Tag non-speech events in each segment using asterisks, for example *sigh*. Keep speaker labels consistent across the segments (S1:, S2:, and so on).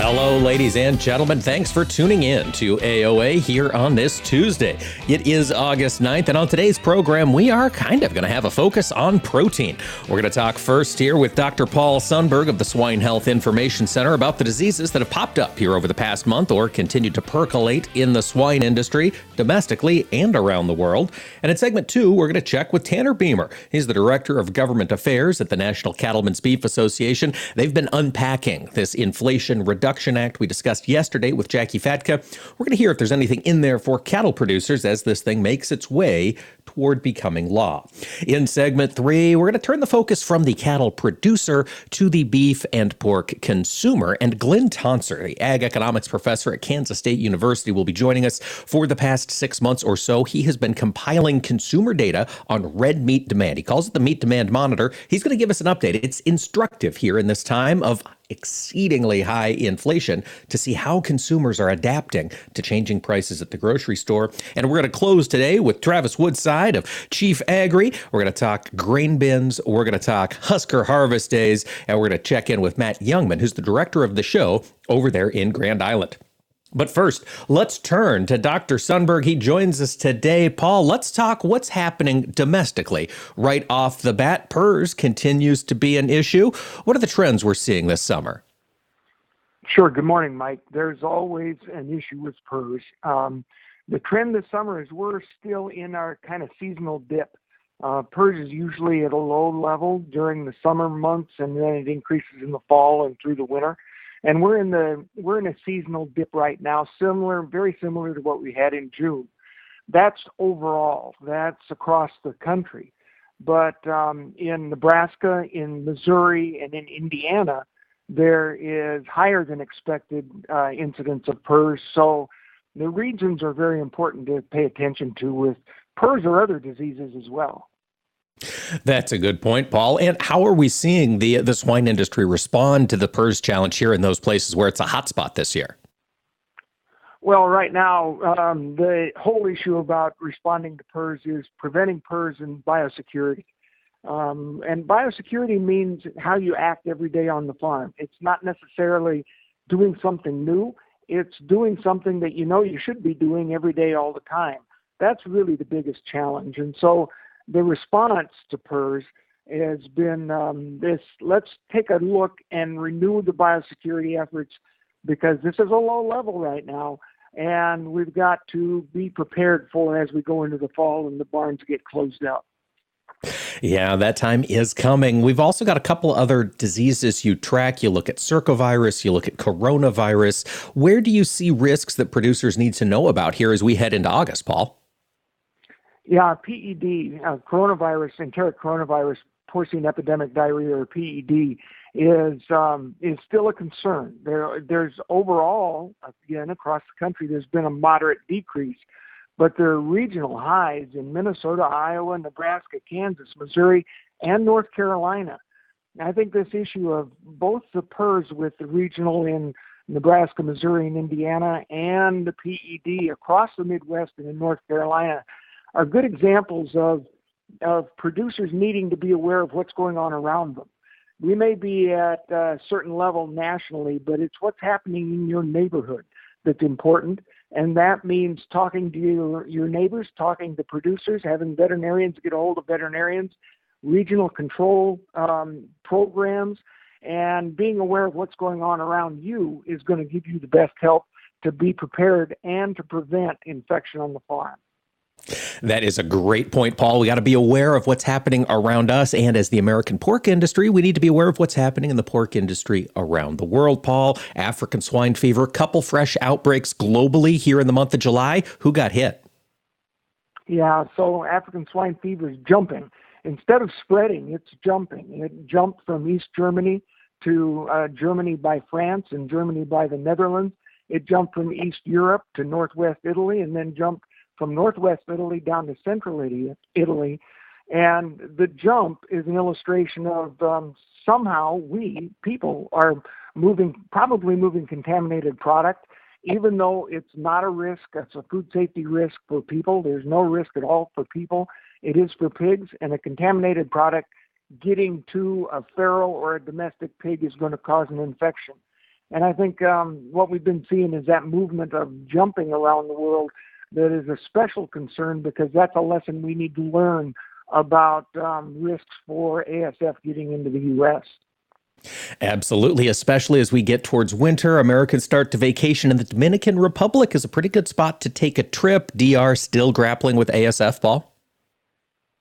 S1: Hello, ladies and gentlemen. Thanks for tuning in to AOA here on this Tuesday. It is August 9th, and on today's program, we are kind of going to have a focus on protein. We're going to talk first here with Dr. Paul Sundberg of the Swine Health Information Center about the diseases that have popped up here over the past month or continue to percolate in the swine industry, domestically and around the world. And in segment two, we're going to check with Tanner Beymer. He's the Director of Government Affairs at the National Cattlemen's Beef Association. They've been unpacking this Inflation Reduction Reduction Act we discussed yesterday with Jackie Fatka. We're going to hear if there's anything in there for cattle producers as this thing makes its way toward becoming law. In segment three, we're going to turn the focus from the cattle producer to the beef and pork consumer. And Glynn Tonsor, the ag economics professor at Kansas State University, will be joining us for the past six months or so. He has been compiling consumer data on red meat demand. He calls it the Meat Demand Monitor. He's going to give us an update. It's instructive here in this time of exceedingly high inflation to see how consumers are adapting to changing prices at the grocery store. And we're going to close today with Travys Woodside of Chief Agri. We're going to talk grain bins, we're going to talk Husker Harvest Days, and we're going to check in with Matt Jungmann, who's the director of the show over there in Grand Island. But first, let's turn to Dr. Sundberg. He joins us today. Paul, let's talk what's happening domestically. Right off the bat, PRRS continues to be an issue. What are the trends we're seeing this summer?
S2: Sure. Good morning, Mike. There's always an issue with PRRS. Um, the trend this summer is we're still in our kind of seasonal dip. Uh, PRRS is usually at a low level during the summer months, and then it increases in the fall and through the winter and we're in the we're in a seasonal dip right now, similar, very similar to what we had in June. That's overall. That's across the country, but um, in Nebraska, in Missouri, and in Indiana, there is higher than expected uh, incidence of PRRS. So the regions are very important to pay attention to with PRRS or other diseases as well.
S1: That's a good point, Paul. And how are we seeing the the swine industry respond to the PRRS challenge here in those places where it's a hotspot this year?
S2: Well, right now, um, the whole issue about responding to PRRS is preventing PRRS and biosecurity. Um, and biosecurity means how you act every day on the farm. It's not necessarily doing something new. It's doing something that you know you should be doing every day all the time. That's really the biggest challenge. And so the response to PRRS has been um, this let's take a look and renew the biosecurity efforts because this is a low level right now and we've got to be prepared for as we go into the fall and the barns get closed up.
S1: Yeah, that time is coming. We've also got a couple other diseases you track. You look at circovirus, you look at coronavirus. Where do you see risks that producers need to know about here as we head into August, Paul?
S2: Yeah, PED, uh, coronavirus, enteric coronavirus, porcine epidemic diarrhea, or PED, is um, is still a concern. There, there's overall, again, across the country, there's been a moderate decrease, but there are regional highs in Minnesota, Iowa, Nebraska, Kansas, Missouri, and North Carolina. I think this issue of both the PRRS with the regional in Nebraska, Missouri, and Indiana, and the PED across the Midwest and in North Carolina are good examples of of producers needing to be aware of what's going on around them. We may be at a certain level nationally, but it's what's happening in your neighborhood that's important. And that means talking to your, your neighbors, talking to producers, having veterinarians get a hold of veterinarians, regional control um, programs, and being aware of what's going on around you is going to give you the best help to be prepared and to prevent infection on the farm.
S1: That is a great point, Paul. We got to be aware of what's happening around us. And as the American pork industry, we need to be aware of what's happening in the pork industry around the world, Paul. African swine fever, couple fresh outbreaks globally here in the month of July. Who got hit?
S2: Yeah, so African swine fever is jumping. Instead of spreading, it's jumping. It jumped from East Germany to uh, Germany by France and Germany by the Netherlands It jumped from East Europe to Northwest Italy and then jumped from Northwest Italy down to Central Italy. And the jump is an illustration of um, somehow we, people, are moving, probably moving contaminated product, even though it's not a risk, it's a food safety risk for people. There's no risk at all for people. It is for pigs, and a contaminated product getting to a feral or a domestic pig is going to cause an infection. And I think um, what we've been seeing is that movement of jumping around the world that is a special concern because that's a lesson we need to learn about um, risks for ASF getting into the U.S.
S1: Absolutely, especially as we get towards winter. Americans start to vacation, and the Dominican Republic is a pretty good spot to take a trip. DR still grappling with ASF, Paul?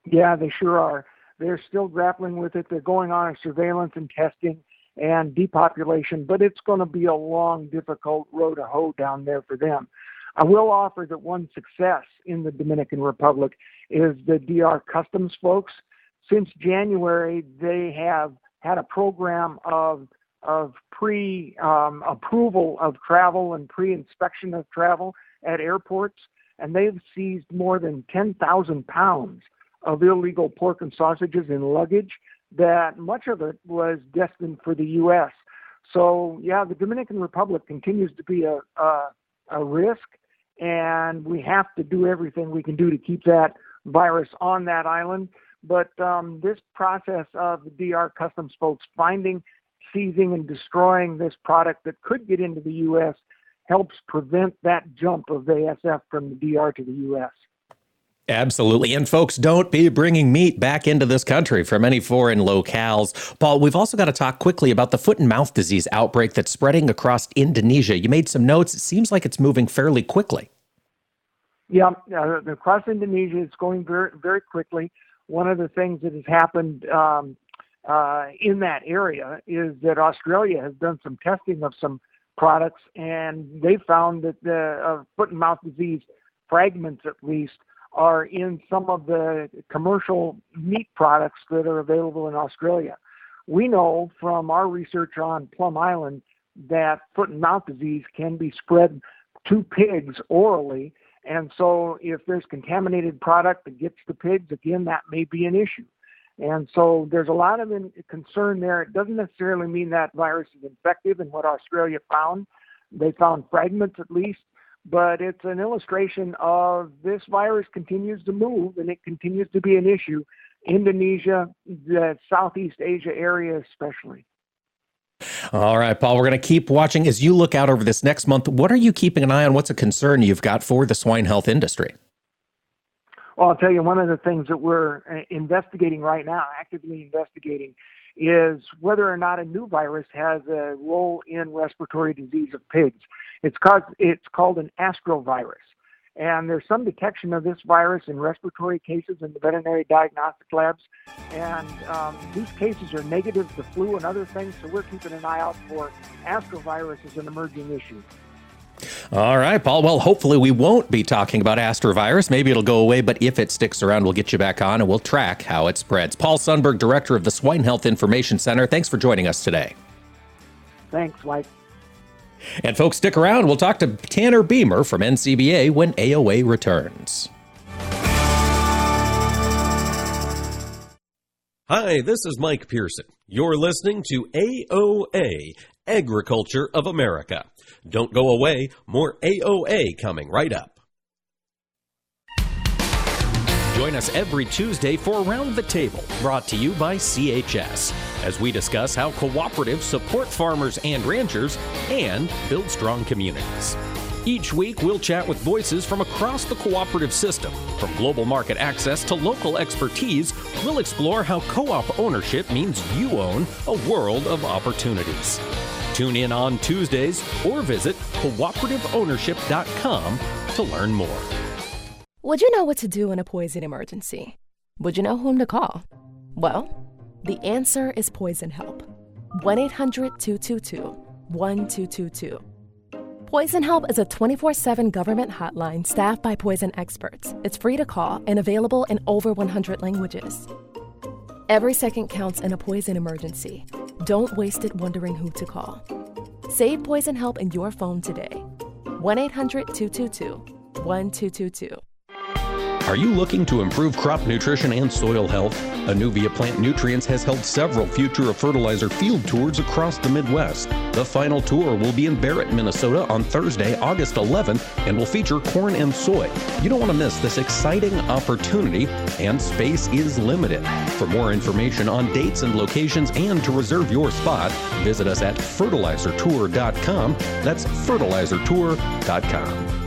S2: Yeah, they sure are. They're still grappling with it. They're going on a surveillance and testing and depopulation, but it's going to be a long, difficult road to hoe down there for them. I will offer that one success in the Dominican Republic is the DR Customs folks. Since January, they have had a program of of pre um, approval of travel and pre inspection of travel at airports, and they've seized more than 10,000 pounds of illegal pork and sausages in luggage. That much of it was destined for the U.S. So yeah, the Dominican Republic continues to be a, a, a risk, and we have to do everything we can do to keep that virus on that island. But um, this process of the DR customs folks finding, seizing, and destroying this product that could get into the U.S. helps prevent that jump of ASF from the DR to the U.S.
S1: Absolutely. And folks, don't be bringing meat back into this country from any foreign locales. Paul, we've also got to talk quickly about the foot and mouth disease outbreak that's spreading across Indonesia. You made some notes. It seems like it's moving fairly quickly.
S2: Yeah, uh, across Indonesia, it's going very, very quickly. One of the things that has happened um, uh, in that area is that Australia has done some testing of some products, and they found that the uh, foot and mouth disease fragments, at least, are in some of the commercial meat products that are available in Australia. We know from our research on Plum Island that foot and mouth disease can be spread to pigs orally and so if there's contaminated product that gets to pigs, again, that may be an issue. And so there's a lot of concern there. It doesn't necessarily mean that virus is infective in what Australia found. They found fragments at least, but it's an illustration of this virus continues to move and it continues to be an issue. Indonesia, the Southeast Asia area especially.
S1: All right, Paul, we're going to keep watching as you look out over this next month. What are you keeping an eye on? What's a concern you've got for the swine health industry?
S2: Well, I'll tell you, one of the things that we're uh, investigating right now, actively investigating, is whether or not a new virus has a role in respiratory disease of pigs. It's called, it's called an astrovirus. And there's some detection of this virus in respiratory cases in the veterinary diagnostic labs. And um, these cases are negative to flu and other things, so we're keeping an eye out for astrovirus as an emerging issue.
S1: All right, Paul. Well, hopefully we won't be talking about astrovirus. Maybe it'll go away, but if it sticks around, we'll get you back on and we'll track how it spreads. Paul Sundberg, director of the Swine Health Information Center, thanks for joining us today.
S2: Thanks, Mike.
S1: And folks, stick around. We'll talk to Tanner Beymer from NCBA when AOA returns.
S3: Hi, this is Mike Pearson. You're listening to AOA, Agriculture of America. Don't go away, more AOA coming right up.
S1: Join us every Tuesday for Around the Table, brought to you by CHS, as we discuss how cooperatives support farmers and ranchers and build strong communities. Each week, we'll chat with voices from across the cooperative system. From global market access to local expertise, we'll explore how co op ownership means you own a world of opportunities. Tune in on Tuesdays or visit cooperativeownership.com to learn more.
S4: Would you know what to do in a poison emergency? Would you know whom to call? Well, the answer is Poison Help. 1 800 222 1222. Poison Help is a 24 7 government hotline staffed by poison experts. It's free to call and available in over 100 languages. Every second counts in a poison emergency. Don't waste it wondering who to call. Save Poison Help in your phone today 1 800 222 1222.
S1: Are you looking to improve crop nutrition and soil health? Anuvia Plant Nutrients has held several Future of Fertilizer field tours across the Midwest. The final tour will be in Barrett, Minnesota on Thursday, August 11th, and will feature corn and soy. You don't want to miss this exciting opportunity, and space is limited. For more information on dates and locations and to reserve your spot, visit us at fertilizertour.com. That's fertilizertour.com.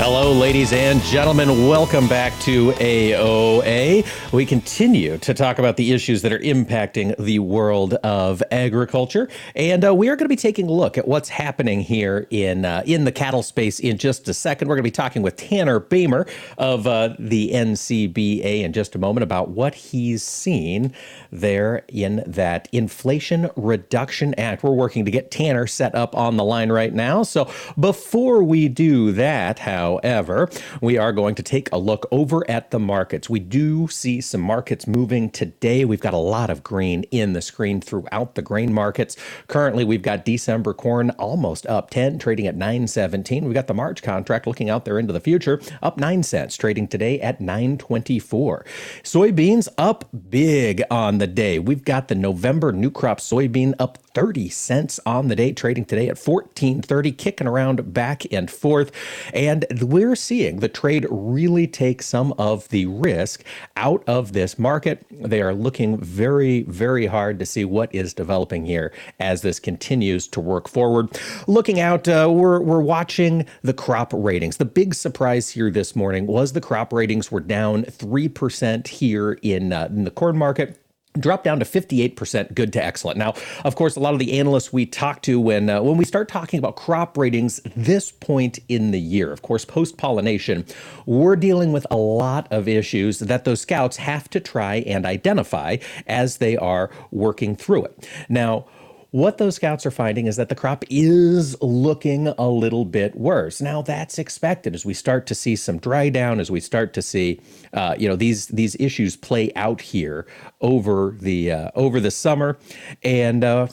S1: Hello, ladies and gentlemen. Welcome back to AOA. We continue to talk about the issues that are impacting the world of agriculture, and uh, we are going to be taking a look at what's happening here in uh, in the cattle space in just a second. We're going to be talking with Tanner Beymer of uh, the NCBA in just a moment about what he's seen there in that Inflation Reduction Act. We're working to get Tanner set up on the line right now. So before we do that, however, we are going to take a look over at the markets. We do see some markets moving today. We've got a lot of green in the screen throughout the grain markets. Currently, we've got December corn almost up 10, trading at 917. We've got the March contract looking out there into the future, up 9 cents, trading today at 924. Soybeans up big on the day. We've got the November new crop soybean up 30 cents on the day, trading today at 1430, kicking around back and forth. And we're seeing the trade really take some of the risk out of this market. They are looking very, very hard to see what is developing here as this continues to work forward. Looking out, uh, we're, we're watching the crop ratings. The big surprise here this morning was the crop ratings were down 3% here in, uh, in the corn market dropped down to 58% good to excellent. Now, of course, a lot of the analysts we talk to when uh, when we start talking about crop ratings this point in the year, of course, post-pollination, we're dealing with a lot of issues that those scouts have to try and identify as they are working through it. Now, what those scouts are finding is that the crop is looking a little bit worse. Now that's expected as we start to see some dry down, as we start to see, uh, you know, these these issues play out here over the uh, over the summer, and. Uh,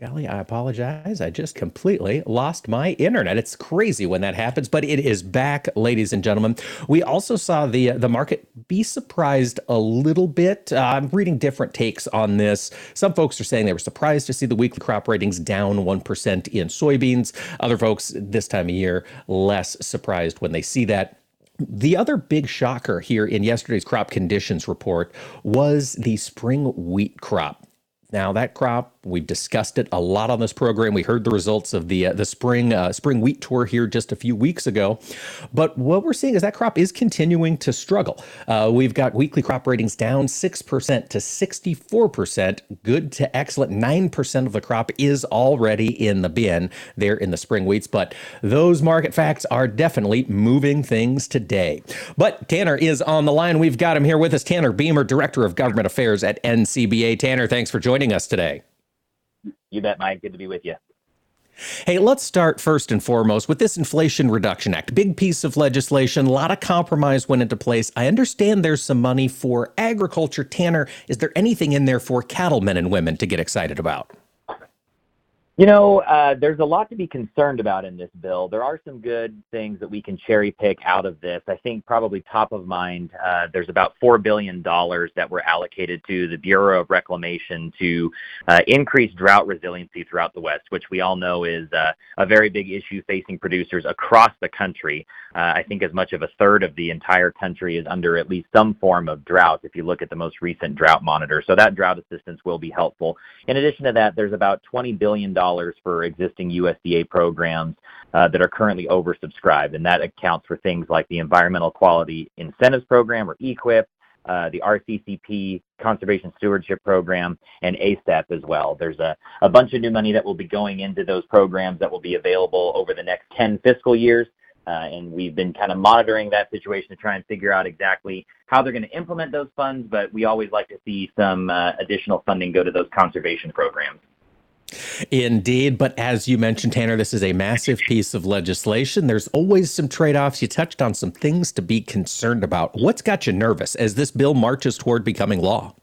S1: Golly, I apologize. I just completely lost my internet. It's crazy when that happens, but it is back, ladies and gentlemen. We also saw the the market be surprised a little bit. Uh, I'm reading different takes on this. Some folks are saying they were surprised to see the weekly crop ratings down 1% in soybeans. Other folks this time of year less surprised when they see that. The other big shocker here in yesterday's crop conditions report was the spring wheat crop. Now, that crop We've discussed it a lot on this program. We heard the results of the uh, the spring uh, spring wheat tour here just a few weeks ago, but what we're seeing is that crop is continuing to struggle. Uh, we've got weekly crop ratings down six percent to sixty four percent, good to excellent. Nine percent of the crop is already in the bin there in the spring wheats, but those market facts are definitely moving things today. But Tanner is on the line. We've got him here with us. Tanner Beymer, Director of Government Affairs at NCBA. Tanner, thanks for joining us today.
S5: You bet, Mike. Good to be with you.
S1: Hey, let's start first and foremost with this Inflation Reduction Act. Big piece of legislation, a lot of compromise went into place. I understand there's some money for agriculture. Tanner, is there anything in there for cattlemen and women to get excited about?
S5: You know, uh, there's a lot to be concerned about in this bill. There are some good things that we can cherry pick out of this. I think probably top of mind, uh, there's about $4 billion that were allocated to the Bureau of Reclamation to uh, increase drought resiliency throughout the West, which we all know is uh, a very big issue facing producers across the country. Uh, I think as much of a third of the entire country is under at least some form of drought if you look at the most recent drought monitor. So that drought assistance will be helpful. In addition to that, there's about $20 billion for existing USDA programs uh, that are currently oversubscribed, and that accounts for things like the Environmental Quality Incentives Program, or EQIP, uh, the RCPP Conservation Stewardship Program, and ACEP as well. There's a, a bunch of new money that will be going into those programs that will be available over the next 10 fiscal years. Uh, and we've been kind of monitoring that situation to try and figure out exactly how they're going to implement those funds, but we always like to see some uh, additional funding go to those conservation programs.
S1: Indeed. But as you mentioned, Tanner, this is a massive piece of legislation. There's always some trade offs. You touched on some things to be concerned about. What's got you nervous as this bill marches toward becoming law?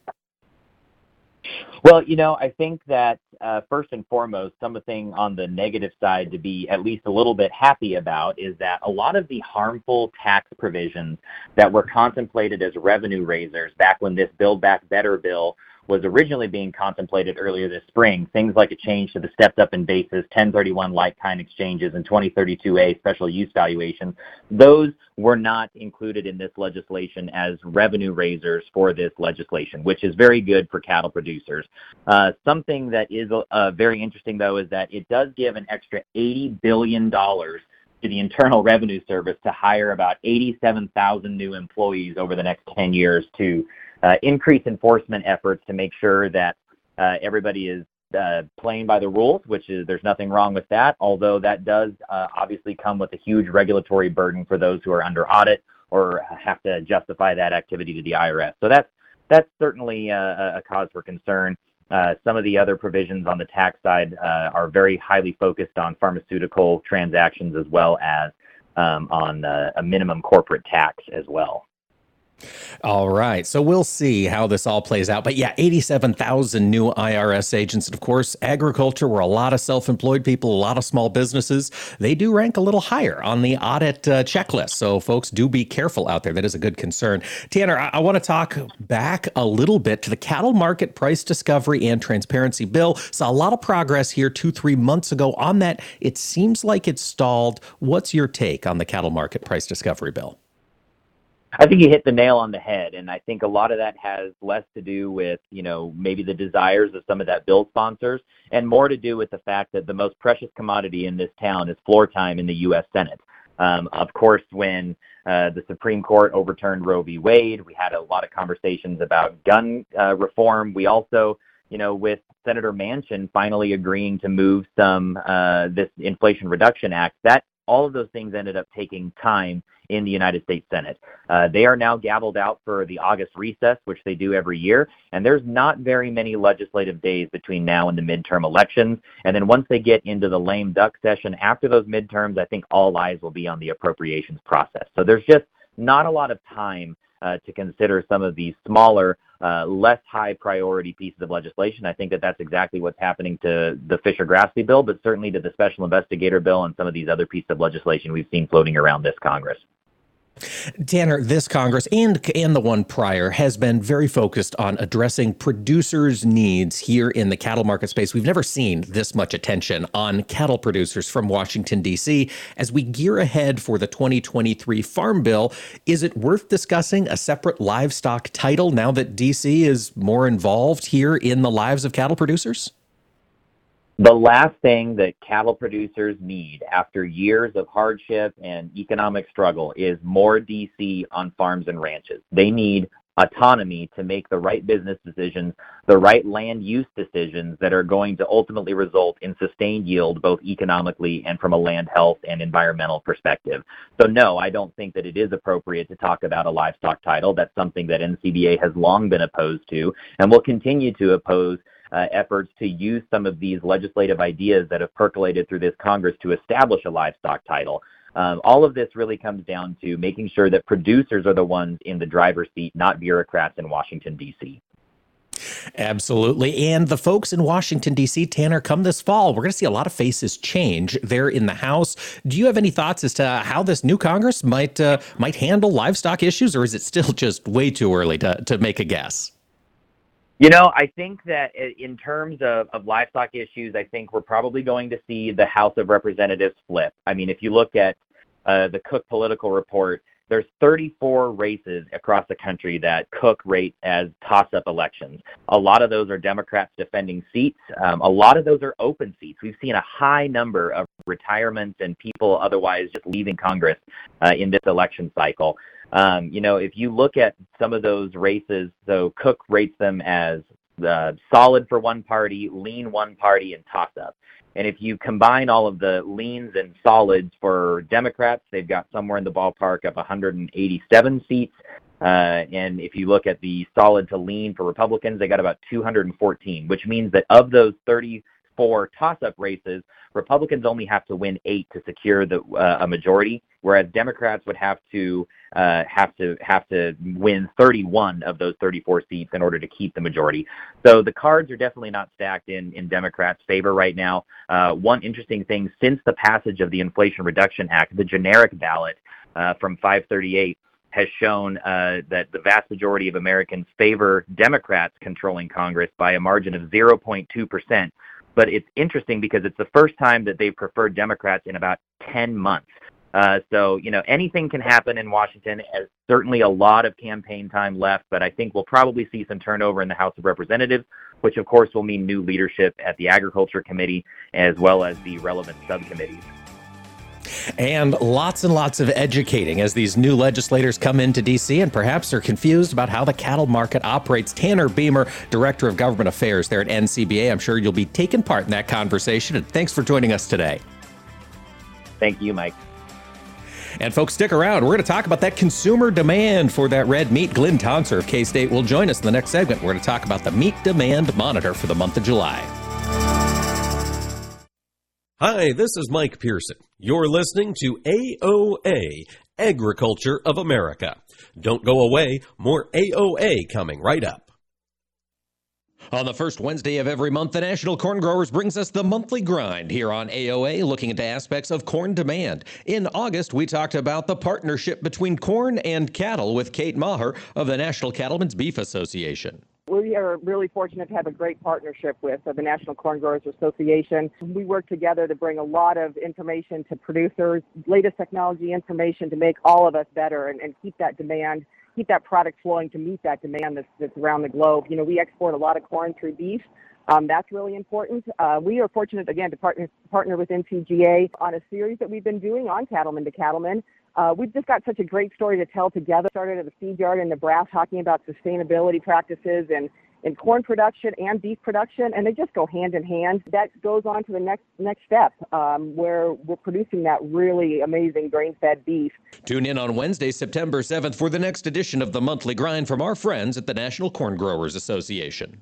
S5: Well, you know, I think that uh, first and foremost, something on the negative side to be at least a little bit happy about is that a lot of the harmful tax provisions that were contemplated as revenue raisers back when this Build Back Better bill was originally being contemplated earlier this spring, things like a change to the stepped up in basis, 1031 like kind exchanges, and 2032A special use valuation, those were not included in this legislation as revenue raisers for this legislation, which is very good for cattle producers. Uh, something that is uh, very interesting, though, is that it does give an extra $80 billion to the Internal Revenue Service to hire about 87,000 new employees over the next 10 years to increase enforcement efforts to make sure that uh, everybody is uh, playing by the rules, which is there's nothing wrong with that. Although that does uh, obviously come with a huge regulatory burden for those who are under audit or have to justify that activity to the IRS. So that's that's certainly uh, a cause for concern. Uh, some of the other provisions on the tax side uh, are very highly focused on pharmaceutical transactions as well as um, on uh, a minimum corporate tax as well.
S1: All right. So we'll see how this all plays out. But yeah, 87,000 new IRS agents. And of course, agriculture, where a lot of self employed people, a lot of small businesses, they do rank a little higher on the audit uh, checklist. So folks, do be careful out there. That is a good concern. Tanner, I, I want to talk back a little bit to the cattle market price discovery and transparency bill. Saw a lot of progress here two, three months ago on that. It seems like it's stalled. What's your take on the cattle market price discovery bill?
S5: I think you hit the nail on the head, and I think a lot of that has less to do with you know maybe the desires of some of that bill sponsors, and more to do with the fact that the most precious commodity in this town is floor time in the U.S. Senate. Um, of course, when uh, the Supreme Court overturned Roe v. Wade, we had a lot of conversations about gun uh, reform. We also, you know, with Senator Manchin finally agreeing to move some uh, this Inflation Reduction Act, that all of those things ended up taking time in the United States Senate. Uh, they are now gabbled out for the August recess, which they do every year, and there's not very many legislative days between now and the midterm elections. And then once they get into the lame duck session after those midterms, I think all eyes will be on the appropriations process. So there's just not a lot of time to consider some of these smaller, uh, less high priority pieces of legislation. I think that that's exactly what's happening to the Fischer Grassley bill, but certainly to the special investigator bill and some of these other pieces of legislation we've seen floating around this Congress.
S1: Tanner, this Congress and and the one prior has been very focused on addressing producers' needs here in the cattle market space. We've never seen this much attention on cattle producers from Washington D.C. As we gear ahead for the 2023 Farm Bill, is it worth discussing a separate livestock title now that D.C. is more involved here in the lives of cattle producers?
S5: The last thing that cattle producers need after years of hardship and economic struggle is more DC on farms and ranches. They need autonomy to make the right business decisions, the right land use decisions that are going to ultimately result in sustained yield, both economically and from a land health and environmental perspective. So, no, I don't think that it is appropriate to talk about a livestock title. That's something that NCBA has long been opposed to and will continue to oppose. Uh, efforts to use some of these legislative ideas that have percolated through this Congress to establish a livestock title. Um, all of this really comes down to making sure that producers are the ones in the driver's seat, not bureaucrats in Washington, D.C.
S1: Absolutely. And the folks in Washington, D.C., Tanner, come this fall, we're going to see a lot of faces change there in the House. Do you have any thoughts as to how this new Congress might uh, might handle livestock issues, or is it still just way too early to, to make a guess?
S5: You know, I think that in terms of, of livestock issues, I think we're probably going to see the House of Representatives flip. I mean, if you look at uh, the Cook Political Report, there's 34 races across the country that Cook rate as toss-up elections. A lot of those are Democrats defending seats. Um, a lot of those are open seats. We've seen a high number of retirements and people otherwise just leaving Congress uh, in this election cycle. Um, you know, if you look at some of those races, so Cook rates them as uh, solid for one party, lean one party, and toss up. And if you combine all of the leans and solids for Democrats, they've got somewhere in the ballpark of 187 seats. Uh, and if you look at the solid to lean for Republicans, they got about 214, which means that of those 34 toss-up races, Republicans only have to win eight to secure the, uh, a majority, whereas Democrats would have to uh, have to have to win 31 of those 34 seats in order to keep the majority. So the cards are definitely not stacked in in Democrats' favor right now. Uh, one interesting thing since the passage of the Inflation Reduction Act, the generic ballot uh, from 538 has shown uh, that the vast majority of Americans favor Democrats controlling Congress by a margin of 0.2 percent but it's interesting because it's the first time that they've preferred Democrats in about 10 months. Uh, so, you know, anything can happen in Washington. There's certainly a lot of campaign time left, but I think we'll probably see some turnover in the House of Representatives, which of course will mean new leadership at the Agriculture Committee as well as the relevant subcommittees.
S1: And lots and lots of educating as these new legislators come into D.C. and perhaps are confused about how the cattle market operates. Tanner Beymer, Director of Government Affairs there at NCBA, I'm sure you'll be taking part in that conversation. And thanks for joining us today.
S5: Thank you, Mike.
S1: And folks, stick around. We're going to talk about that consumer demand for that red meat. Glynn Tonsor of K State will join us in the next segment. We're going to talk about the meat demand monitor for the month of July.
S3: Hi, this is Mike Pearson. You're listening to AOA, Agriculture of America. Don't go away, more AOA coming right up.
S1: On the first Wednesday of every month, the National Corn Growers brings us the monthly grind here on AOA, looking into aspects of corn demand. In August, we talked about the partnership between corn and cattle with Kate Maher of the National Cattlemen's Beef Association.
S6: We are really fortunate to have a great partnership with uh, the National Corn Growers Association. We work together to bring a lot of information to producers, latest technology information to make all of us better and, and keep that demand, keep that product flowing to meet that demand that's, that's around the globe. You know, we export a lot of corn through beef. Um, that's really important. Uh, we are fortunate, again, to partner, partner with NCGA on a series that we've been doing on cattlemen to cattlemen. Uh, we've just got such a great story to tell together. Started at the feed yard in Nebraska talking about sustainability practices and in corn production and beef production, and they just go hand in hand. That goes on to the next next step, um, where we're producing that really amazing grain-fed beef.
S1: Tune in on Wednesday, September 7th, for the next edition of the Monthly Grind from our friends at the National Corn Growers Association.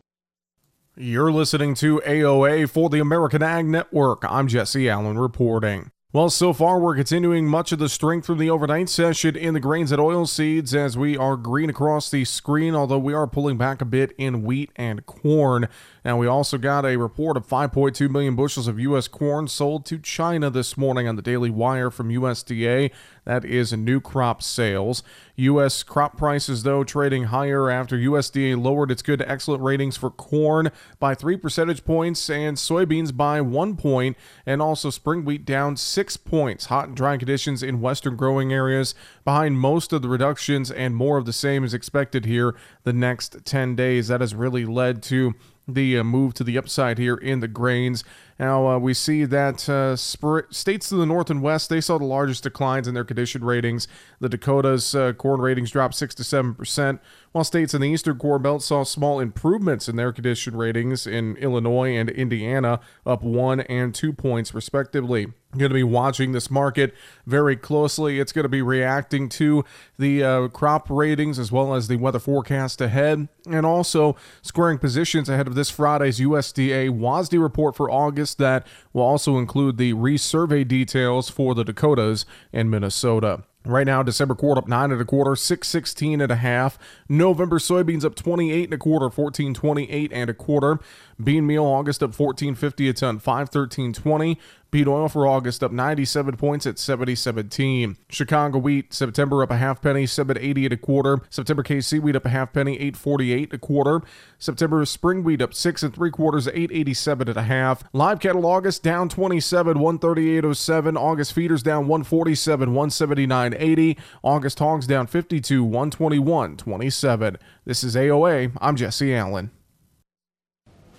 S7: You're listening to AOA for the American Ag Network. I'm Jesse Allen reporting. Well, so far we're continuing much of the strength from the overnight session in the grains and oilseeds as we are green across the screen, although we are pulling back a bit in wheat and corn. Now, we also got a report of 5.2 million bushels of U.S. corn sold to China this morning on the Daily Wire from USDA. That is new crop sales. U.S. crop prices, though, trading higher after USDA lowered its good to excellent ratings for corn by three percentage points and soybeans by one point, and also spring wheat down six points. Hot and dry conditions in western growing areas behind most of the reductions, and more of the same is expected here the next 10 days. That has really led to the uh, move to the upside here in the grains. Now uh, we see that uh, states to the north and west they saw the largest declines in their condition ratings. The Dakotas uh, corn ratings dropped six to seven percent, while states in the eastern corn belt saw small improvements in their condition ratings in Illinois and Indiana, up one and two points respectively going to be watching this market very closely. It's going to be reacting to the uh, crop ratings as well as the weather forecast ahead, and also squaring positions ahead of this Friday's USDA WASDE report for August that will also include the resurvey details for the Dakotas and Minnesota. Right now, December quart up nine and a quarter, six sixteen and a half. November soybeans up twenty eight and a quarter, fourteen twenty eight and a quarter. Bean meal August up fourteen fifty a ton, five thirteen twenty. Beet oil for August up 97 points at 70.17. Chicago wheat September up a half penny, 780 and a quarter. September KC wheat up a half penny, 848 a quarter. September spring wheat up six and three quarters, 887 and a half. Live cattle August down 27, 138.07. August feeders down 147, 179.80. August hogs down 52, 121.27. This is AOA. I'm Jesse Allen.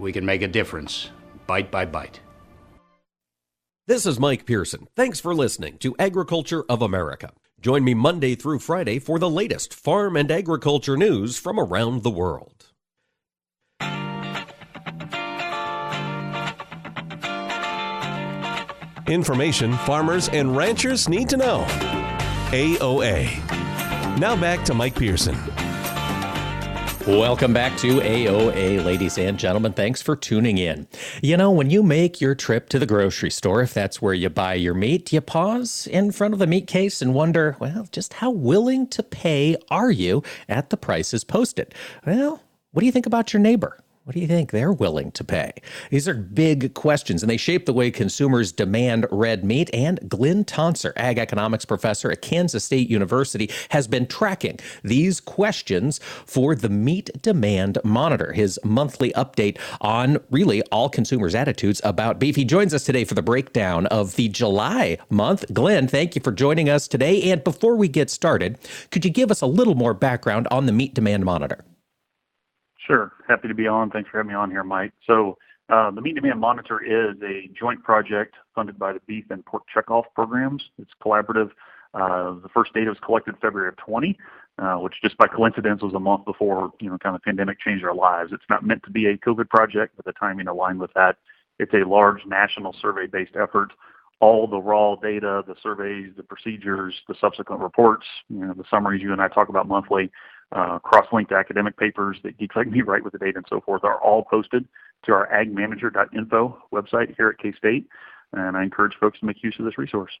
S8: we can make a difference, bite by bite.
S1: This is Mike Pearson. Thanks for listening to Agriculture of America. Join me Monday through Friday for the latest farm and agriculture news from around the world.
S3: Information farmers and ranchers need to know. AOA. Now back to Mike Pearson.
S1: Welcome back to AOA, ladies and gentlemen. Thanks for tuning in. You know, when you make your trip to the grocery store, if that's where you buy your meat, you pause in front of the meat case and wonder, well, just how willing to pay are you at the prices posted? Well, what do you think about your neighbor? What do you think they're willing to pay? These are big questions, and they shape the way consumers demand red meat. And Glynn Tonsor, ag economics professor at Kansas State University, has been tracking these questions for the Meat Demand Monitor, his monthly update on really all consumers' attitudes about beef. He joins us today for the breakdown of the July month. Glynn, thank you for joining us today. And before we get started, could you give us a little more background on the Meat Demand Monitor?
S9: Sure. Happy to be on. Thanks for having me on here, Mike. So uh, the Meat Demand Monitor is a joint project funded by the Beef and Pork Checkoff programs. It's collaborative. Uh, the first data was collected February of 20, uh, which just by coincidence was a month before, you know, kind of pandemic changed our lives. It's not meant to be a COVID project, but the timing aligned with that. It's a large national survey-based effort. All the raw data, the surveys, the procedures, the subsequent reports, you know, the summaries you and I talk about monthly uh, cross-linked academic papers that geeks like me write with the data and so forth are all posted to our agmanager.info website here at K-State. And I encourage folks to make use of this resource.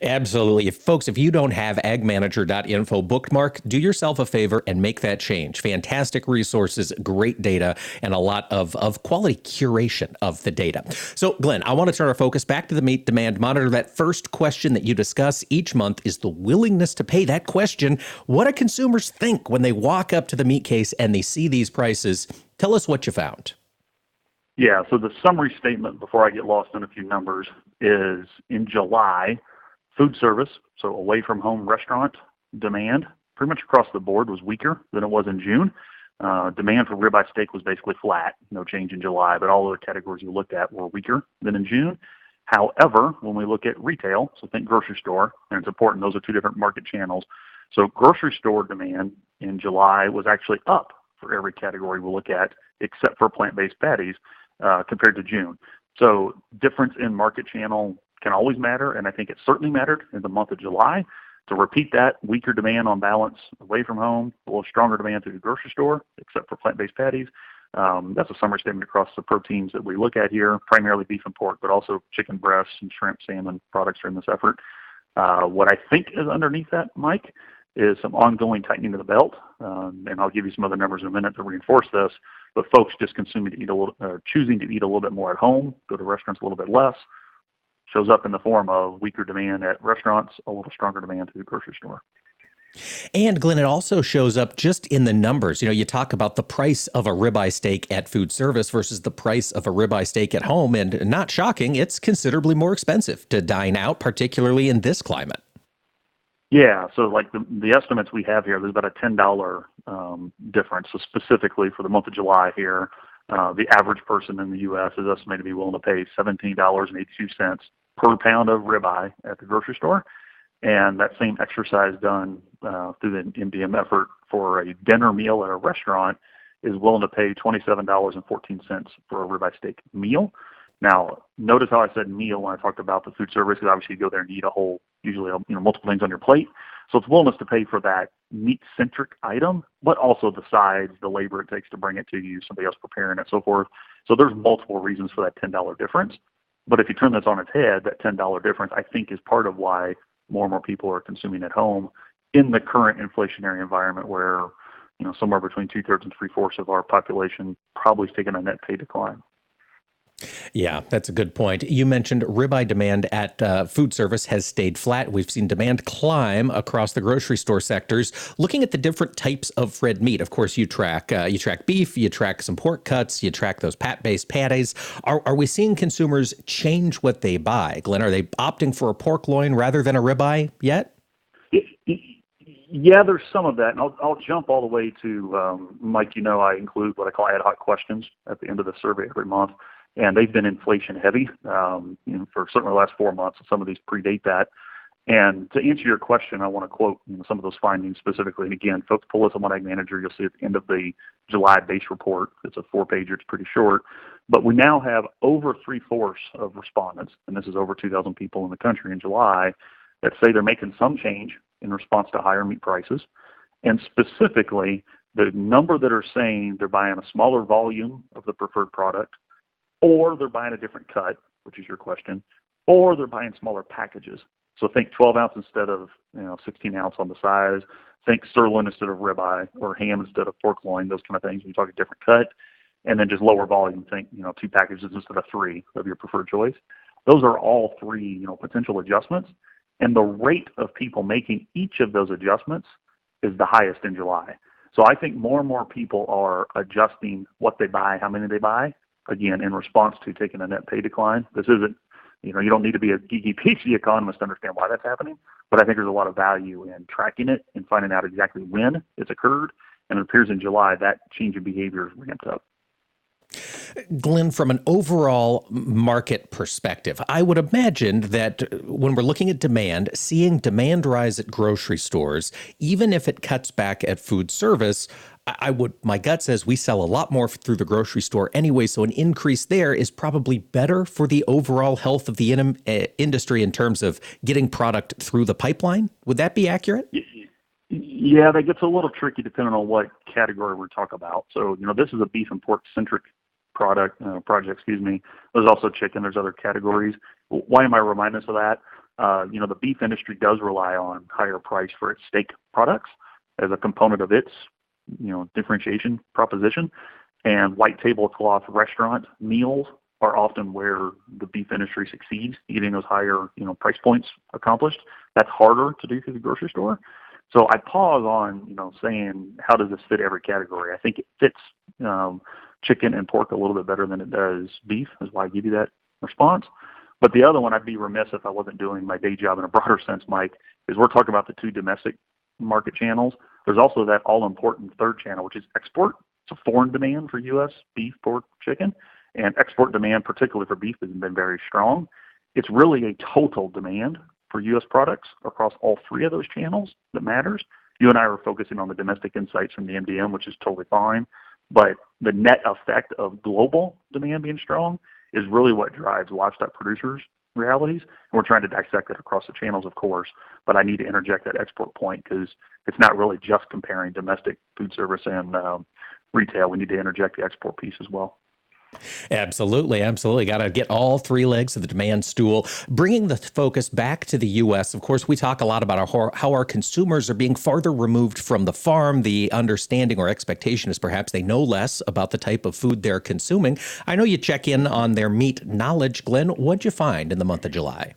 S1: Absolutely. If folks, if you don't have agmanager.info bookmark, do yourself a favor and make that change. Fantastic resources, great data, and a lot of, of quality curation of the data. So, Glynn, I want to turn our focus back to the meat demand monitor. That first question that you discuss each month is the willingness to pay. That question, what do consumers think when they walk up to the meat case and they see these prices? Tell us what you found.
S9: Yeah, so the summary statement before I get lost in a few numbers is in July, Food service, so away from home restaurant demand, pretty much across the board was weaker than it was in June. Uh, demand for ribeye steak was basically flat, no change in July, but all other categories we looked at were weaker than in June. However, when we look at retail, so think grocery store, and it's important, those are two different market channels. So grocery store demand in July was actually up for every category we look at, except for plant-based patties, uh, compared to June. So difference in market channel can always matter, and I think it certainly mattered in the month of July. To repeat that, weaker demand on balance away from home, a little stronger demand through the grocery store, except for plant-based patties. Um, that's a summary statement across the proteins that we look at here, primarily beef and pork, but also chicken breasts and shrimp, salmon products are in this effort. Uh, what I think is underneath that, Mike, is some ongoing tightening of the belt, um, and I'll give you some other numbers in a minute to reinforce this. But folks just consuming to eat a little, uh, choosing to eat a little bit more at home, go to restaurants a little bit less, shows up in the form of weaker demand at restaurants, a little stronger demand to the grocery store.
S1: And Glynn, it also shows up just in the numbers. You know, you talk about the price of a ribeye steak at food service versus the price of a ribeye steak at home. And not shocking, it's considerably more expensive to dine out, particularly in this climate.
S9: Yeah, so like the, the estimates we have here, there's about a $10 um, difference. So specifically for the month of July here, uh, the average person in the U.S. is estimated to be willing to pay $17.82 per pound of ribeye at the grocery store. And that same exercise done uh, through the MDM effort for a dinner meal at a restaurant is willing to pay $27.14 for a ribeye steak meal. Now, notice how I said meal when I talked about the food service, because obviously you go there and eat a whole, usually you know multiple things on your plate. So it's willingness to pay for that meat-centric item, but also the sides, the labor it takes to bring it to you, somebody else preparing it, so forth. So there's multiple reasons for that $10 difference. But if you turn this on its head, that $10 difference, I think, is part of why more and more people are consuming at home in the current inflationary environment where you know somewhere between two thirds and three fourths of our population probably is taking a net pay decline.
S1: Yeah, that's a good point. You mentioned ribeye demand at uh, food service has stayed flat. We've seen demand climb across the grocery store sectors. Looking at the different types of red meat, of course, you track uh, you track beef, you track some pork cuts, you track those pat-based patties. Are, are we seeing consumers change what they buy? Glynn, are they opting for a pork loin rather than a ribeye yet?
S9: Yeah, there's some of that, and I'll, I'll jump all the way to um, Mike. You know, I include what I call ad hoc questions at the end of the survey every month and they've been inflation heavy um, you know, for certainly the last four months. Some of these predate that. And to answer your question, I want to quote you know, some of those findings specifically. And again, folks, pull this on Ag Manager. You'll see at the end of the July base report. It's a four-pager. It's pretty short. But we now have over three-fourths of respondents, and this is over 2,000 people in the country in July, that say they're making some change in response to higher meat prices. And specifically, the number that are saying they're buying a smaller volume of the preferred product, or they're buying a different cut, which is your question, or they're buying smaller packages. So think 12 ounce instead of you know 16 ounce on the size. Think sirloin instead of ribeye, or ham instead of pork loin. Those kind of things. You talk a different cut, and then just lower volume. Think you know two packages instead of three of your preferred choice. Those are all three you know potential adjustments, and the rate of people making each of those adjustments is the highest in July. So I think more and more people are adjusting what they buy, how many they buy, again, in response to taking a net pay decline. This isn't, you know, you don't need to be a geeky PhD *laughs* economist to understand why that's happening, but I think there's a lot of value in tracking it and finding out exactly when it's occurred. And it appears in July that change in behavior is ramped up.
S1: Glynn, from an overall market perspective, I would imagine that when we're looking at demand, seeing demand rise at grocery stores, even if it cuts back at food service, I would, my gut says we sell a lot more through the grocery store anyway. So an increase there is probably better for the overall health of the in, uh, industry in terms of getting product through the pipeline. Would that be accurate?
S9: Yeah, that gets a little tricky depending on what category we're talking about. So, you know, this is a beef and pork centric product uh, project. Excuse me. There's also chicken. There's other categories. Why am I reminding us of that? Uh, you know, the beef industry does rely on higher price for its steak products as a component of its you know differentiation proposition. And white tablecloth restaurant meals are often where the beef industry succeeds, getting those higher you know price points accomplished. That's harder to do through the grocery store. So I pause on you know saying how does this fit every category. I think it fits um, chicken and pork a little bit better than it does beef. Is why I give you that response. But the other one, I'd be remiss if I wasn't doing my day job in a broader *laughs* sense, Mike, is we're talking about the two domestic market channels. There's also that all important third channel, which is export. It's a foreign demand for U.S. beef, pork, chicken, and export demand, particularly for beef, has been very strong. It's really a total demand for U.S. products across all three of those channels that matters. You and I are focusing on the domestic insights from the MDM, which is totally fine. But the net effect of global demand being strong is really what drives livestock producers' realities. And we're trying to dissect it across the channels, of course. But I need to interject that export point because it's not really just comparing domestic food service and um, retail. We need to interject the export piece as well.
S1: Absolutely, absolutely. Got to get all three legs of the demand stool. Bringing the focus back to the U.S., of course, we talk a lot about our, how our consumers are being farther removed from the farm. The understanding or expectation is perhaps they know less about the type of food they're consuming. I know you check in on their meat knowledge. Glynn, what'd you find in the month of July?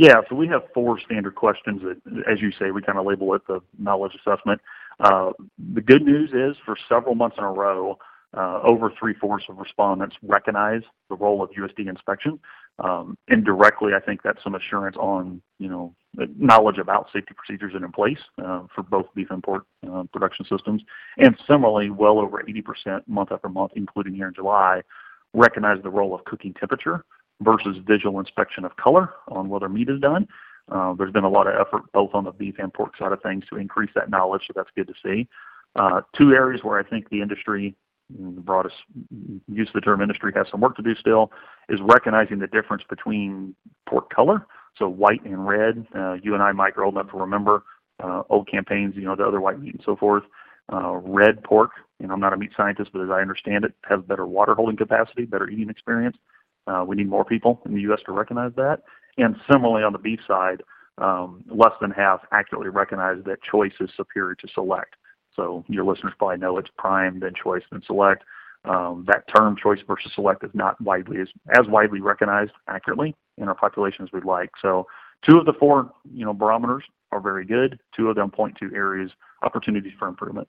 S9: Yeah, so we have four standard questions that, as you say, we kind of label it the knowledge assessment. Uh, the good news is for several months in a row, uh, over three-fourths of respondents recognize the role of USDA inspection. Um, indirectly, I think that's some assurance on, you know, knowledge about safety procedures that are in place uh, for both beef import uh, production systems. And similarly, well over 80% month after month, including here in July, recognize the role of cooking temperature versus visual inspection of color on whether meat is done. Uh, there's been a lot of effort both on the beef and pork side of things to increase that knowledge, so that's good to see. Uh, two areas where I think the industry the broadest use of the term industry has some work to do still, is recognizing the difference between pork color, so white and red. Uh, you and I, Mike, are old enough to remember uh, old campaigns, you know, the other white meat and so forth. Uh, red pork, know, I'm not a meat scientist, but as I understand it, has better water holding capacity, better eating experience. Uh, we need more people in the U.S. to recognize that. And similarly, on the beef side, um, less than half accurately recognize that choice is superior to select. So your listeners probably know it's prime, then choice, then select. Um, that term choice versus select is not widely as, as widely recognized accurately in our population as we'd like. So two of the four, you know, barometers are very good. Two of them point to areas, opportunities for improvement.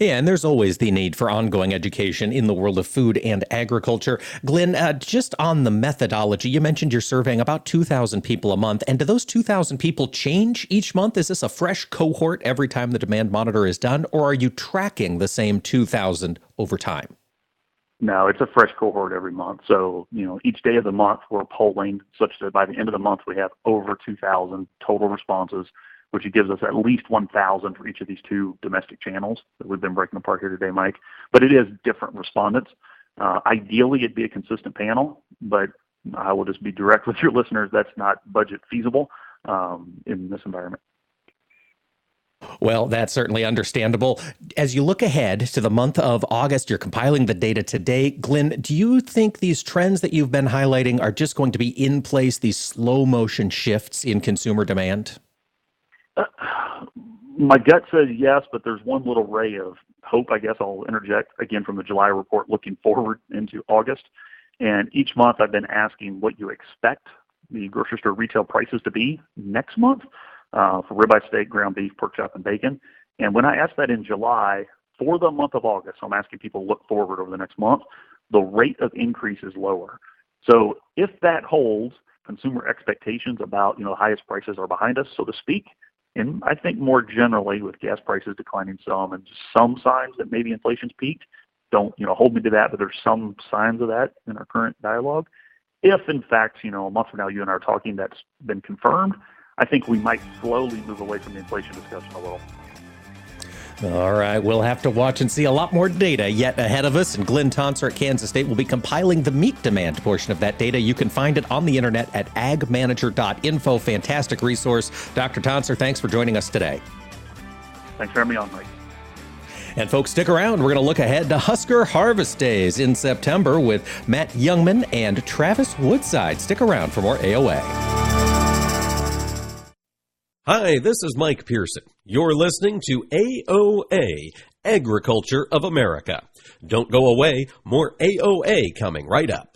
S1: Yeah, and there's always the need for ongoing education in the world of food and agriculture. Glynn, uh, just on the methodology, you mentioned you're surveying about 2,000 people a month. And do those 2,000 people change each month? Is this a fresh cohort every time the demand monitor is done, or are you tracking the same 2,000 over time?
S9: No, it's a fresh cohort every month. So, you know, each day of the month we're polling such that by the end of the month we have over 2,000 total responses which gives us at least 1,000 for each of these two domestic channels that we've been breaking apart here today, Mike. But it is different respondents. Uh, ideally, it'd be a consistent panel, but I will just be direct with your listeners. That's not budget feasible um, in this environment.
S1: Well, that's certainly understandable. As you look ahead to the month of August, you're compiling the data today. Glynn, do you think these trends that you've been highlighting are just going to be in place, these slow motion shifts in consumer demand?
S9: My gut says yes, but there's one little ray of hope, I guess I'll interject again from the July report looking forward into August. And each month I've been asking what you expect the grocery store retail prices to be next month uh, for ribeye steak, ground beef, pork chop, and bacon. And when I asked that in July for the month of August, so I'm asking people to look forward over the next month, the rate of increase is lower. So if that holds, consumer expectations about you know the highest prices are behind us, so to speak, and I think more generally, with gas prices declining some and some signs that maybe inflation's peaked, don't you know hold me to that, but there's some signs of that in our current dialogue. If in fact, you know, a month from now you and I are talking, that's been confirmed, I think we might slowly move away from the inflation discussion a little.
S1: All right, we'll have to watch and see a lot more data yet ahead of us. And Glynn Tonsor at Kansas State will be compiling the meat demand portion of that data. You can find it on the internet at agmanager.info. Fantastic resource. Dr. Tonsor, thanks for joining us today.
S9: Thanks for having me on, Mike.
S1: And folks, stick around. We're going to look ahead to Husker Harvest Days in September with Matt Jungmann and Travys Woodside. Stick around for more AOA.
S10: Hi, this is Mike Pearson. You're listening to AOA, Agriculture of America. Don't go away, more AOA coming right up.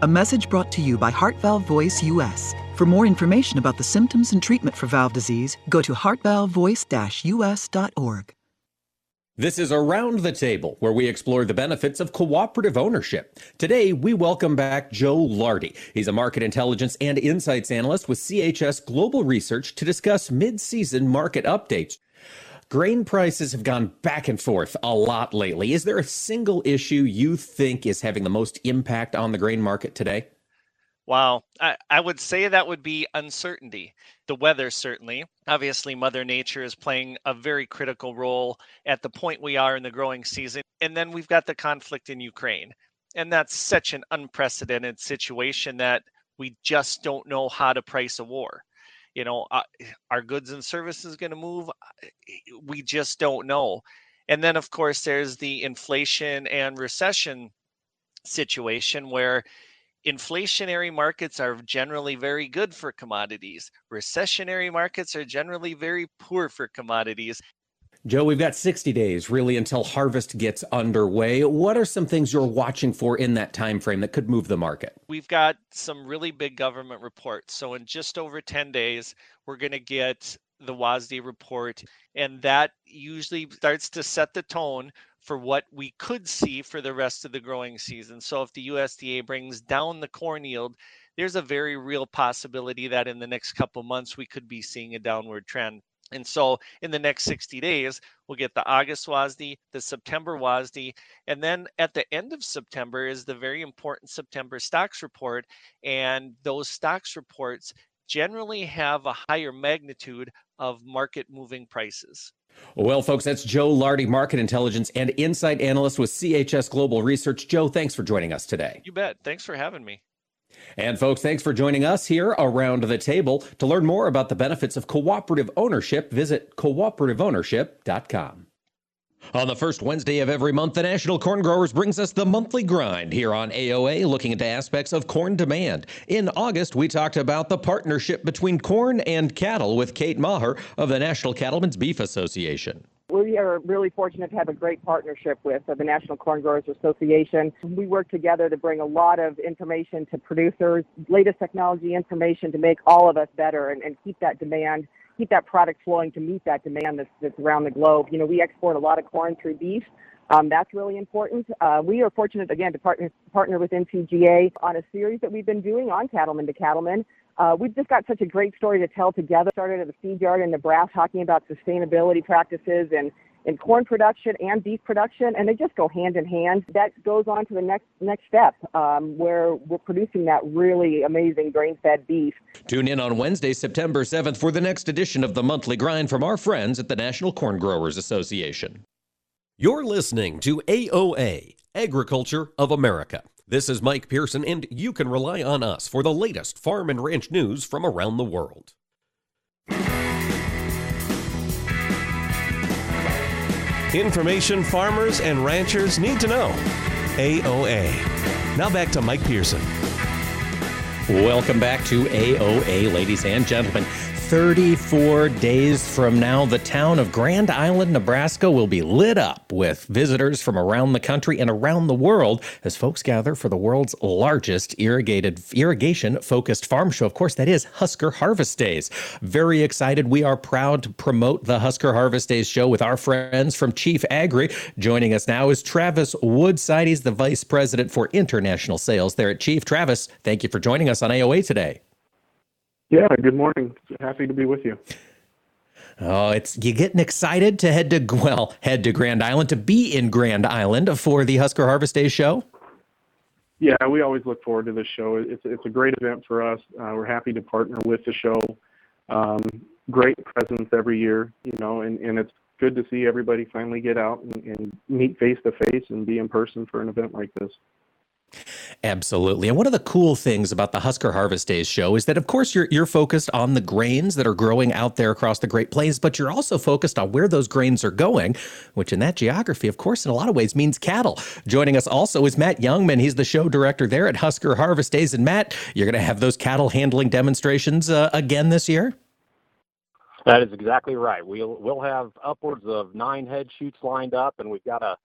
S11: A message brought to you by Heart Valve Voice US. For more information about the symptoms and treatment for valve disease, go to heartvalvevoice-us.org.
S1: This is Around the Table, where we explore the benefits of cooperative ownership. Today, we welcome back Joe Lardy. He's a market intelligence and insights analyst with CHS Global Research to discuss mid season market updates. Grain prices have gone back and forth a lot lately. Is there a single issue you think is having the most impact on the grain market today?
S12: Wow. I, I would say that would be uncertainty. The weather, certainly. Obviously, Mother Nature is playing a very critical role at the point we are in the growing season. And then we've got the conflict in Ukraine. And that's such an unprecedented situation that we just don't know how to price a war. You know, uh, eh, are goods and services going to move? Uh, eh, eh, we just don't know. And then, of course, there's the inflation and recession situation where inflationary markets are generally very good for commodities. Recessionary markets are generally very poor for commodities.
S1: Joe, we've got 60 days really until harvest gets underway. What are some things you're watching for in that time frame that could move the market?
S12: We've got some really big government reports. So in just over 10 days, we're going to get the WASDE report and that usually starts to set the tone for what we could see for the rest of the growing season. So if the USDA brings down the corn yield, there's a very real possibility that in the next couple months we could be seeing a downward trend. And so in the next 60 days, we'll get the August WASDE, the September WASDE, and then at the end of September is the very important September stocks report. And those stocks reports generally have a higher magnitude of market moving prices.
S1: Well, folks, that's Joe Lardy, market intelligence and insight analyst with CHS Global Research. Joe, thanks for joining us today.
S12: You bet. Thanks for having me.
S1: And folks, thanks for joining us here around the table. To learn more about the benefits of cooperative ownership, visit cooperativeownership.com. On the first Wednesday of every month, the National Corn Growers brings us the monthly grind here on AOA, looking into aspects of corn demand. In August, we talked about the partnership between corn and cattle with Kate Maher of the National Cattlemen's Beef Association.
S6: We are really fortunate to have a great partnership with uh, the National Corn Growers Association. We work together to bring a lot of information to producers, latest technology information to make all of us better and, and keep that demand keep that product flowing to meet that demand that's, that's around the globe. You know, we export a lot of corn through beef. Um, that's really important. Uh, we are fortunate, again, to partner, partner with NCGA on a series that we've been doing on cattlemen to cattlemen. Uh, we've just got such a great story to tell together. Started at a feed yard in Nebraska talking about sustainability practices and in corn production and beef production, and they just go hand in hand. That goes on to the next next step, um, where we're producing that really amazing grain-fed beef.
S1: Tune in on Wednesday, September 7th, for the next edition of the Monthly Grind from our friends at the National Corn Growers Association.
S10: You're listening to AOA, Agriculture of America. This is Mike Pearson, and you can rely on us for the latest farm and ranch news from around the world.
S3: Information farmers and ranchers need to know. AOA. Now back to Mike Pearson.
S1: Welcome back to AOA, ladies and gentlemen. 34 days from now, the town of Grand Island, Nebraska will be lit up with visitors from around the country and around the world as folks gather for the world's largest irrigated irrigation focused farm show. Of course, that is Husker Harvest Days. Very excited. We are proud to promote the Husker Harvest Days show with our friends from Chief Agri. Joining us now is Travys Woodside. He's the Vice President for International Sales there at Chief. Travys, thank you for joining us on AOA today.
S13: Yeah, good morning. Happy to be with you.
S1: Oh, it's you getting excited to head to *laughs* well, head to Grand Island to be in Grand Island for the Husker Harvest Day show.
S13: Yeah, we always look forward to this show. It's it's a great event for us. Uh, we're happy to partner with the show. Um, great presence every year, you know, and, and it's good to see everybody finally get out and, and meet face to face and be in person for an event like this.
S1: Absolutely. And one of the cool things about the Husker Harvest Days show is that of course you're you're focused on the grains that are growing out there across the Great Plains, but you're also focused on where those grains are going, which in that geography, of course, in a lot of ways means cattle. Joining us also is Matt Jungmann. He's the show director there at Husker Harvest Days. And Matt, you're going to have those cattle handling demonstrations uh, again this year?
S14: That is exactly right. We'll we'll have upwards of nine head chutes lined up, and we've got a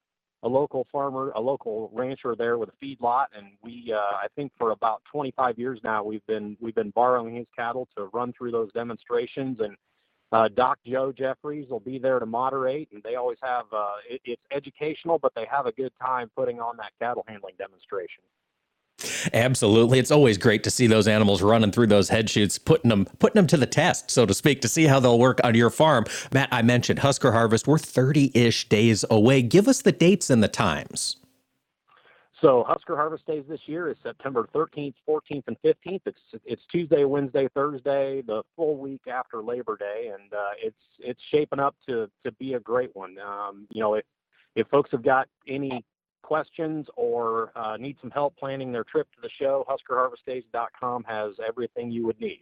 S14: a local farmer, a local rancher there with a feedlot, and we, uh, I think, for about 25 years now, we've been we've been borrowing his cattle to run through those demonstrations. And uh, Doc Joe Jeffries will be there to moderate, and they always have uh, it, it's educational, but they have a good time putting on that cattle handling demonstration.
S1: Absolutely. It's always great to see those animals running through those head chutes, putting them putting them to the test, so to speak, to see how they'll work on your farm. Matt, I mentioned Husker Harvest. We're 30-ish days away. Give us the dates and the times.
S14: So Husker Harvest Days this year is September 13th, 14th, and 15th. It's it's Tuesday, Wednesday, Thursday, the full week after Labor Day, and uh, it's it's shaping up to to be a great one. Um, you know, if if folks have got any questions or uh, need some help planning their trip to the show, HuskerHarvestDays.com has everything you would need.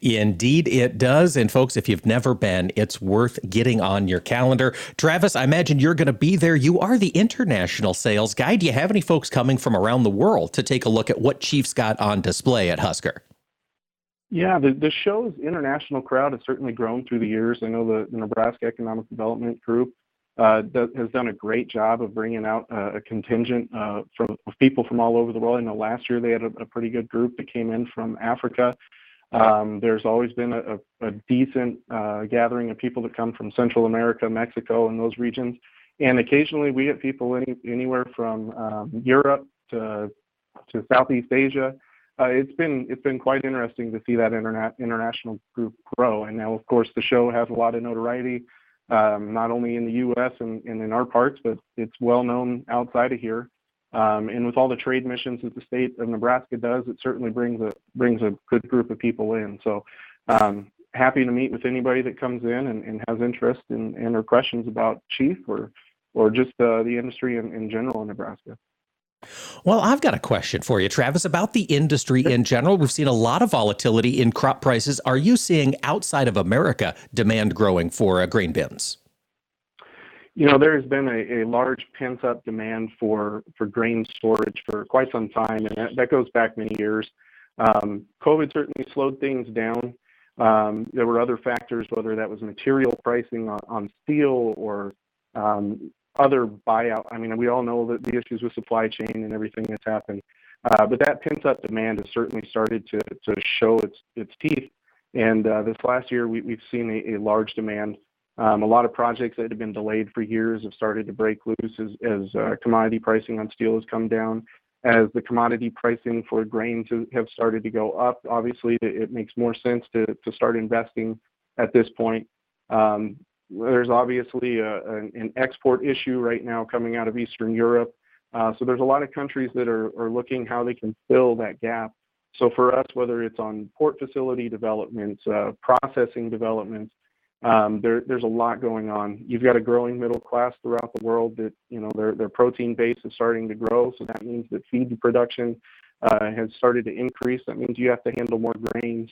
S1: Indeed, it does. And folks, if you've never been, it's worth getting on your calendar. Travys, I imagine you're going to be there. You are the international sales guy. Do you have any folks coming from around the world to take a look at what Chiefs got on display at Husker?
S13: Yeah, the, the show's international crowd has certainly grown through the years. I know the, the Nebraska Economic Development Group has done a great job of bringing out uh, a contingent uh, from people from all over the world. I know last year they had a, pretty good group that came in from Africa. Um, there's always been a, decent uh, gathering of people that come from Central America, Mexico, and those regions. And occasionally we get people any, anywhere from um, Europe to to Southeast Asia. Uh, it's been it's been quite interesting to see that interna- international group grow. And now, of course, the show has a lot of notoriety um, not only in the U.S. And, and, in our parts, but it's well known outside of here. Um, and with all the trade missions that the state of Nebraska does, it certainly brings a brings a good group of people in. So um, happy to meet with anybody that comes in and, and has interest in, and or questions about Chief or or just uh, the industry in, in general in Nebraska.
S1: Well, I've got a question for you, Travys, about the industry in general. We've seen a lot of volatility in crop prices. Are you seeing outside of America demand growing for uh, grain bins?
S13: You know, there has been a, a large pent up demand for, for grain storage for quite some time, and that, that goes back many years. Um, COVID certainly slowed things down. Um, there were other factors, whether that was material pricing on, on steel or um, other buyout. I mean, we all know that the issues with supply chain and everything that's happened. Uh, but that pent-up demand has certainly started to, to show its, its teeth. And uh, this last year, we, we've seen a, a large demand. Um, a lot of projects that have been delayed for years have started to break loose as, as uh, commodity pricing on steel has come down. As the commodity pricing for grains have started to go up, obviously it, it makes more sense to, to start investing at this point. Um, there's obviously a, an export issue right now coming out of Eastern Europe. Uh, so there's a lot of countries that are, are looking how they can fill that gap. So for us, whether it's on port facility developments, uh, processing developments, um, there, there's a lot going on. You've got a growing middle class throughout the world that you know their their protein base is starting to grow. So that means that feed production uh, has started to increase. That means you have to handle more grains,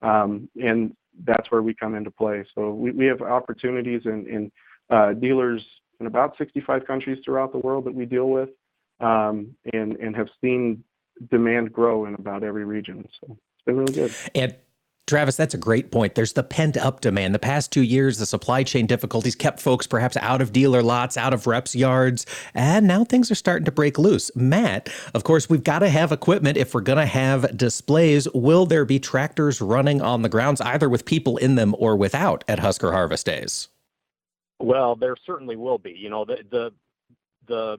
S13: um, and that's where we come into play. So we, we have opportunities in, in uh, dealers in about 65 countries throughout the world that we deal with um, and, and have seen demand grow in about every region. So it's been really good.
S1: And Travys, that's a great point. There's the pent up demand. The past two years, the supply chain difficulties kept folks perhaps out of dealer lots, out of reps yards, and now things are starting to break loose. Matt, of course, we've got to have equipment if we're going to have displays. Will there be tractors running on the grounds, either with people in them or without, at Husker Harvest Days?
S14: Well, there certainly will be. You know, the the the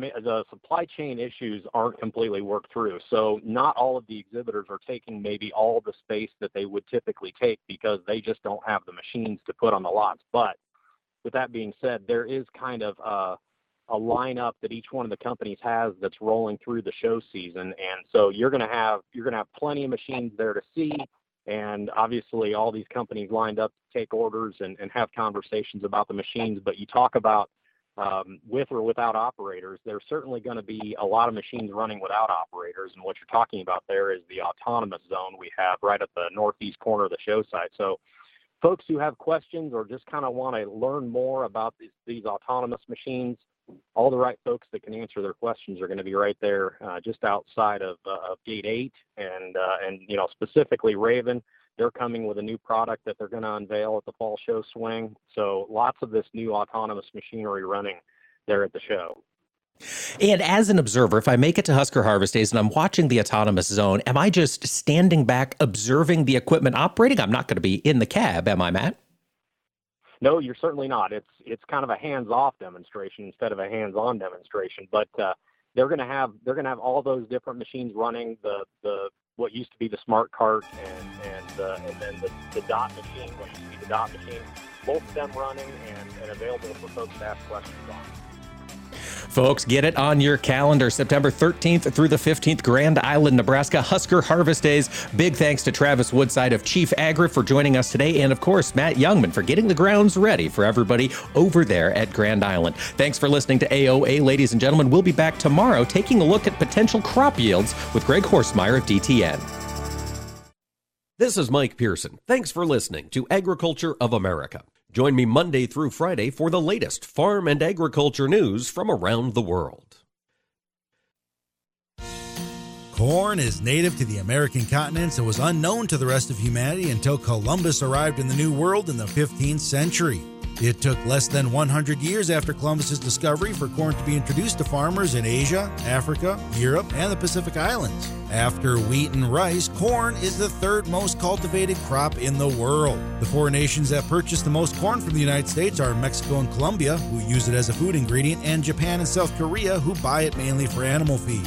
S14: the supply chain issues aren't completely worked through. So not all of the exhibitors are taking maybe all the space that they would typically take because they just don't have the machines to put on the lots. But with that being said, there is kind of a, a lineup that each one of the companies has that's rolling through the show season, and so you're going to have you're going to have plenty of machines there to see. And obviously, all these companies lined up to take orders and, and have conversations about the machines. But you talk about um, with or without operators, there's certainly going to be a lot of machines running without operators. And what you're talking about there is the autonomous zone we have right at the northeast corner of the show site. So, folks who have questions or just kind of want to learn more about these, these, autonomous machines, all the right folks that can answer their questions are going to be right there, uh, just outside of, uh, of Gate 8, and uh, and you know specifically Raven they're coming with a new product that they're going to unveil at the fall show swing. So lots of this new autonomous machinery running there at the show.
S1: And as an observer, if I make it to Husker Harvest Days and I'm watching the autonomous zone, am I just standing back observing the equipment operating? I'm not going to be in the cab, am I, Matt?
S14: No, you're certainly not. It's it's kind of a hands-off demonstration instead of a hands-on demonstration. But uh, they're going to have they're going to have all those different machines running. The the what used to be the smart cart and and, uh, and then the, the dot machine, what used to be the dot machine, both of them running and, and available for folks to ask questions on.
S1: Folks, get it on your calendar. September 13th through the 15th, Grand Island, Nebraska, Husker Harvest Days. Big thanks to Travys Woodside of Chief Agri for joining us today, and of course, Matt Jungmann for getting the grounds ready for everybody over there at Grand Island. Thanks for listening to AOA, ladies and gentlemen. We'll be back tomorrow taking a look at potential crop yields with Greg Horstmeier of DTN.
S10: This is Mike Pearson. Thanks for listening to Agriculture of America. Join me Monday through Friday for the latest farm and agriculture news from around the world.
S15: Corn is native to the American continents and was unknown to the rest of humanity until Columbus arrived in the New World in the 15th century. It took less than 100 years after Columbus's discovery for corn to be introduced to farmers in Asia, Africa, Europe, and the Pacific Islands. After wheat and rice, corn is the third most cultivated crop in the world. The four nations that purchase the most corn from the United States are Mexico and Colombia, who use it as a food ingredient, and Japan and South Korea, who buy it mainly for animal feed.